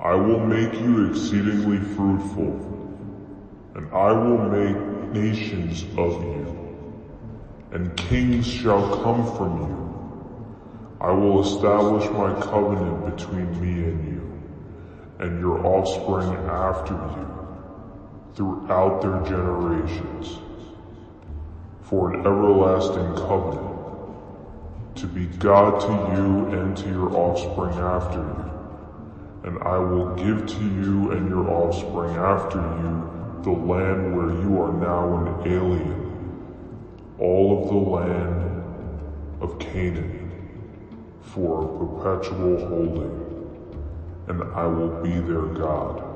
I will make you exceedingly fruitful, and I will make nations of you, and kings shall come from you. I will establish my covenant between me and you, and your offspring after you, throughout their generations, for an everlasting covenant, to be God to you and to your offspring after you and I will give to you and your offspring after you the land where you are now an alien, all of the land of Canaan, for a perpetual holding, and I will be their God.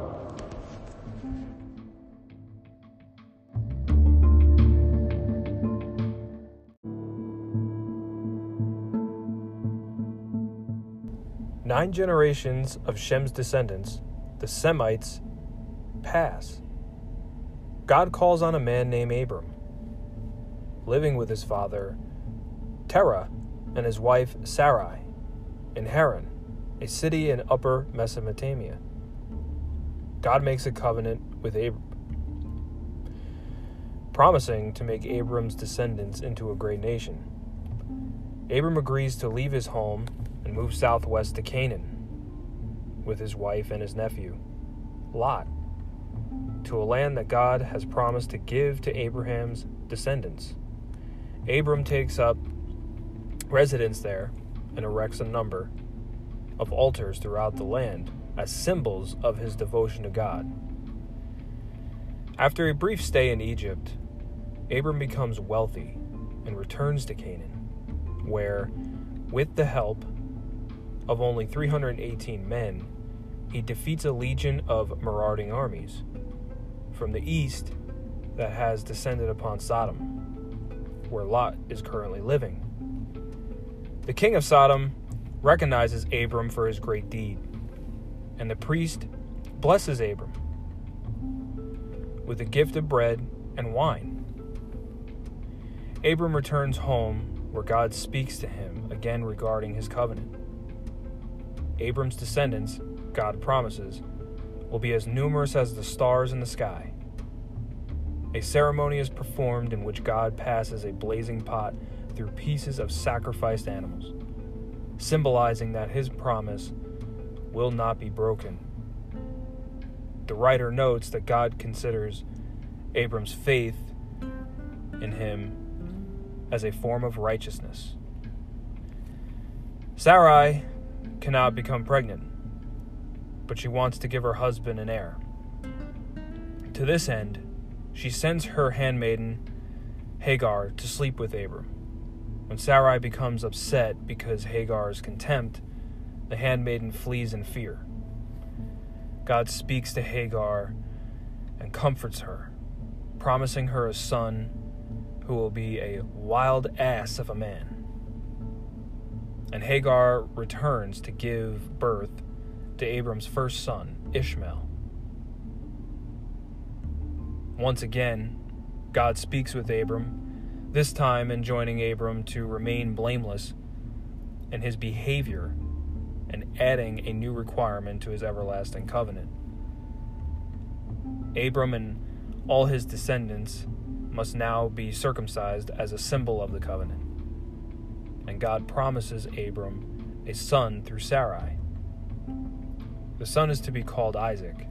Nine generations of Shem's descendants, the Semites, pass. God calls on a man named Abram, living with his father, Terah, and his wife, Sarai, in Haran, a city in upper Mesopotamia. God makes a covenant with Abram, promising to make Abram's descendants into a great nation. Abram agrees to leave his home and move southwest to Canaan with his wife and his nephew, Lot, to a land that God has promised to give to Abraham's descendants. Abram takes up residence there and erects a number of altars throughout the land as symbols of his devotion to God. After a brief stay in Egypt, Abram becomes wealthy and returns to Canaan, where, with the help of only 318 men, he defeats a legion of marauding armies from the east that has descended upon Sodom, where Lot is currently living. The king of Sodom recognizes Abram for his great deed, and the priest blesses Abram with a gift of bread and wine. Abram returns home where God speaks to him again regarding his covenant. Abram's descendants, God promises, will be as numerous as the stars in the sky. A ceremony is performed in which God passes a blazing pot through pieces of sacrificed animals, symbolizing that his promise will not be broken. The writer notes that God considers Abram's faith in him as a form of righteousness. Sarai cannot become pregnant, but she wants to give her husband an heir. To this end, she sends her handmaiden Hagar to sleep with Abram. When Sarai becomes upset because Hagar's contempt, the handmaiden flees in fear. God speaks to Hagar and comforts her, promising her a son who will be a wild ass of a man and Hagar returns to give birth to Abram's first son, Ishmael. Once again, God speaks with Abram, this time enjoining Abram to remain blameless in his behavior and adding a new requirement to his everlasting covenant. Abram and all his descendants must now be circumcised as a symbol of the covenant and God promises Abram a son through Sarai. The son is to be called Isaac,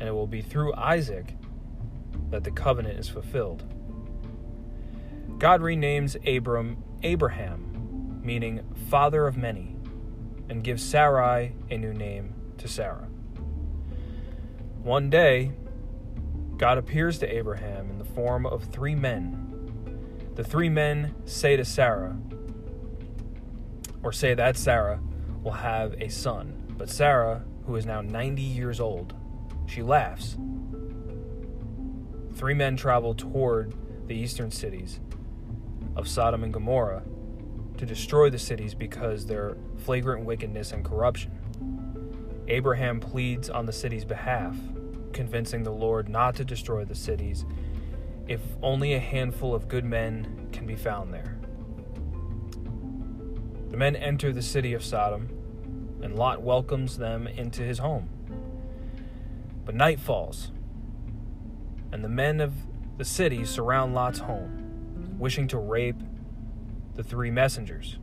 and it will be through Isaac that the covenant is fulfilled. God renames Abram Abraham, meaning father of many, and gives Sarai a new name to Sarah. One day, God appears to Abraham in the form of three men. The three men say to Sarah, or say that Sarah will have a son. But Sarah, who is now 90 years old, she laughs. Three men travel toward the eastern cities of Sodom and Gomorrah to destroy the cities because their flagrant wickedness and corruption. Abraham pleads on the city's behalf, convincing the Lord not to destroy the cities if only a handful of good men can be found there. The men enter the city of Sodom, and Lot welcomes them into his home. But night falls, and the men of the city surround Lot's home, wishing to rape the three messengers.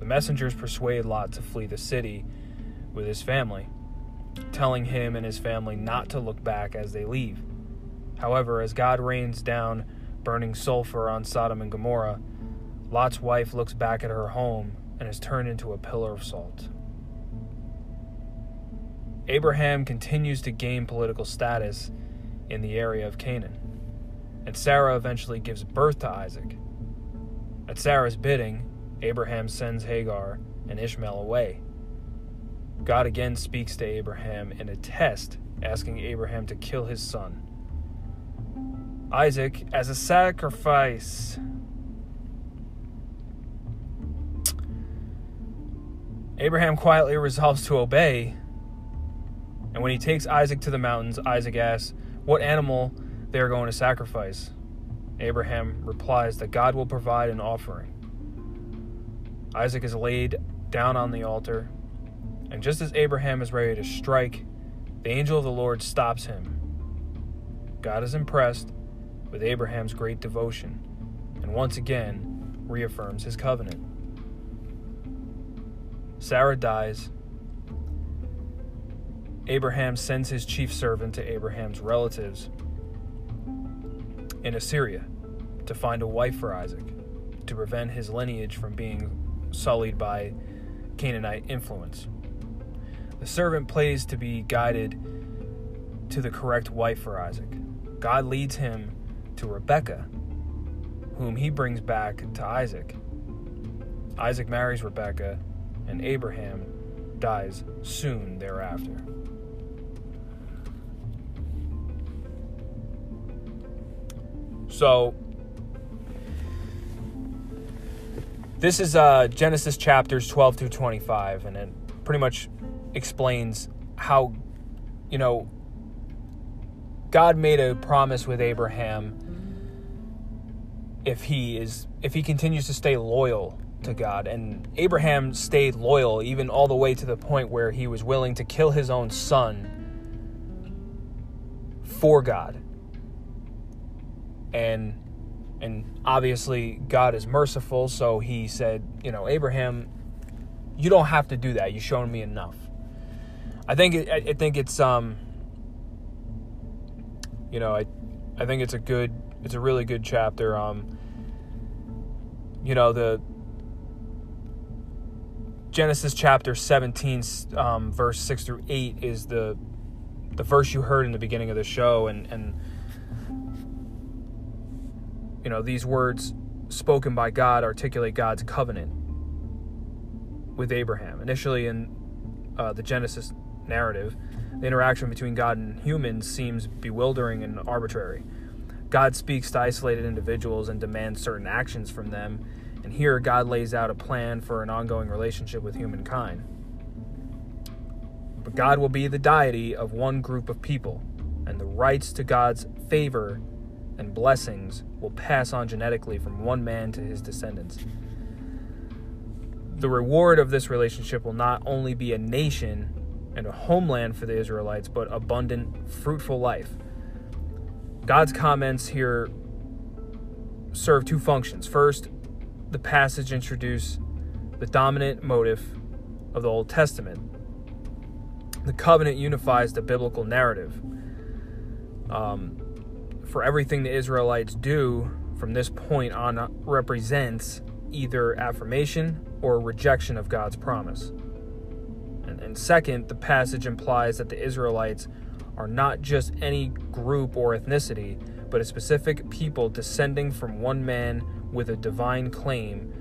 The messengers persuade Lot to flee the city with his family, telling him and his family not to look back as they leave. However, as God rains down burning sulfur on Sodom and Gomorrah, Lot's wife looks back at her home and is turned into a pillar of salt. Abraham continues to gain political status in the area of Canaan, and Sarah eventually gives birth to Isaac. At Sarah's bidding, Abraham sends Hagar and Ishmael away. God again speaks to Abraham in a test, asking Abraham to kill his son. Isaac as a sacrifice. Abraham quietly resolves to obey, and when he takes Isaac to the mountains, Isaac asks what animal they are going to sacrifice. Abraham replies that God will provide an offering. Isaac is laid down on the altar, and just as Abraham is ready to strike, the angel of the Lord stops him. God is impressed with Abraham's great devotion and once again reaffirms his covenant. Sarah dies. Abraham sends his chief servant to Abraham's relatives in Assyria to find a wife for Isaac to prevent his lineage from being sullied by Canaanite influence. The servant plays to be guided to the correct wife for Isaac. God leads him to Rebekah, whom he brings back to Isaac. Isaac marries Rebekah, and Abraham dies soon thereafter. So, this is uh, Genesis chapters 12 through 25, and it pretty much explains how, you know, God made a promise with Abraham if he is if he continues to stay loyal to God and Abraham stayed loyal even all the way to the point where he was willing to kill his own son for God. And and obviously God is merciful, so he said, you know, Abraham, you don't have to do that. You've shown me enough. I think I think it's um you know, I I think it's a good it's a really good chapter. Um, you know the Genesis chapter 17, um, verse 6 through 8 is the the verse you heard in the beginning of the show, and and you know these words spoken by God articulate God's covenant with Abraham. Initially, in uh, the Genesis narrative, the interaction between God and humans seems bewildering and arbitrary. God speaks to isolated individuals and demands certain actions from them, and here God lays out a plan for an ongoing relationship with humankind. But God will be the deity of one group of people, and the rights to God's favor and blessings will pass on genetically from one man to his descendants. The reward of this relationship will not only be a nation and a homeland for the Israelites, but abundant, fruitful life. God's comments here serve two functions. First, the passage introduces the dominant motive of the Old Testament. The covenant unifies the biblical narrative. Um, for everything the Israelites do from this point on represents either affirmation or rejection of God's promise. And second, the passage implies that the Israelites are not just any group or ethnicity, but a specific people descending from one man with a divine claim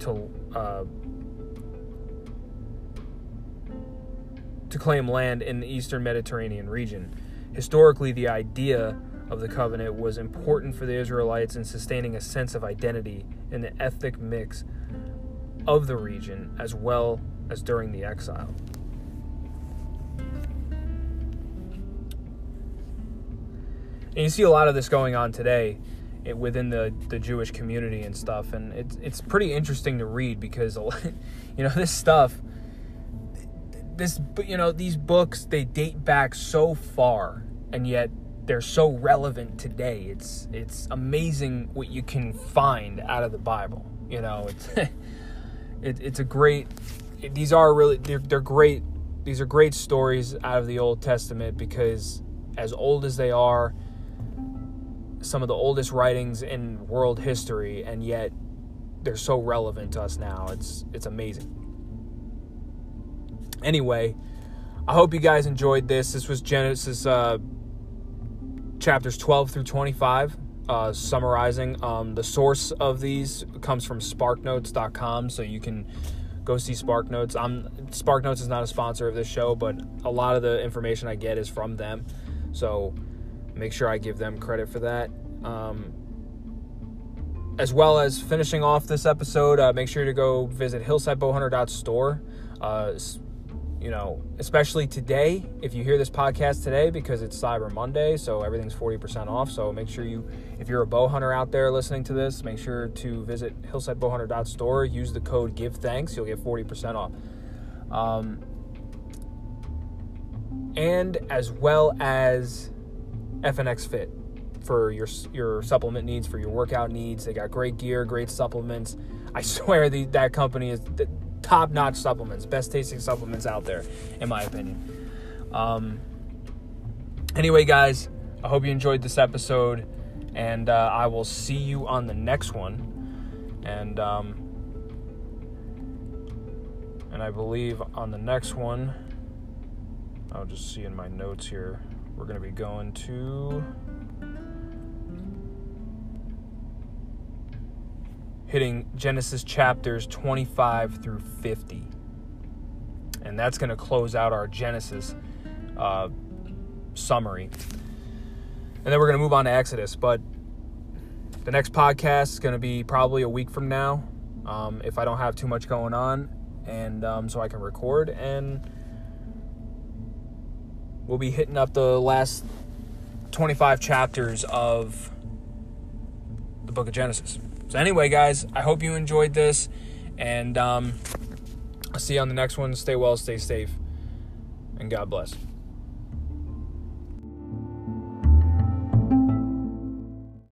to uh, to claim land in the eastern Mediterranean region. Historically, the idea of the covenant was important for the Israelites in sustaining a sense of identity in the ethnic mix of the region as well as during the exile. And you see a lot of this going on today it within the the Jewish community and stuff. And it's it's pretty interesting to read because you know this stuff this you know these books they date back so far and yet they're so relevant today it's it's amazing what you can find out of the bible you know it's it, it's a great these are really they're, they're great these are great stories out of the old testament because as old as they are some of the oldest writings in world history and yet they're so relevant to us now it's it's amazing Anyway, I hope you guys enjoyed this. This was Genesis uh, chapters 12 through 25, uh, summarizing. Um, the source of these comes from SparkNotes.com, so you can go see SparkNotes. I'm SparkNotes is not a sponsor of this show, but a lot of the information I get is from them, so make sure I give them credit for that. Um, as well as finishing off this episode, uh, make sure to go visit hillsidebowhunter.store. Uh, you know, especially today, if you hear this podcast today, because it's Cyber Monday, so everything's 40% off. So make sure you, if you're a bow hunter out there listening to this, make sure to visit hillsidebowhunter.store, use the code Give Thanks, you'll get 40% off. Um, and as well as FNX Fit for your your supplement needs, for your workout needs. They got great gear, great supplements. I swear the, that company is top notch supplements, best tasting supplements out there, in my opinion. Um, anyway, guys, I hope you enjoyed this episode, and uh, I will see you on the next one. And um, and I believe on the next one, I'll just see in my notes here. We're going to be going to hitting Genesis chapters 25 through 50. And that's going to close out our Genesis uh, summary. And then we're going to move on to Exodus. But the next podcast is going to be probably a week from now um, if I don't have too much going on. And um, so I can record. And we'll be hitting up the last 25 chapters of the book of Genesis. So, anyway, guys, I hope you enjoyed this. And um, I'll see you on the next one. Stay well, stay safe, and God bless.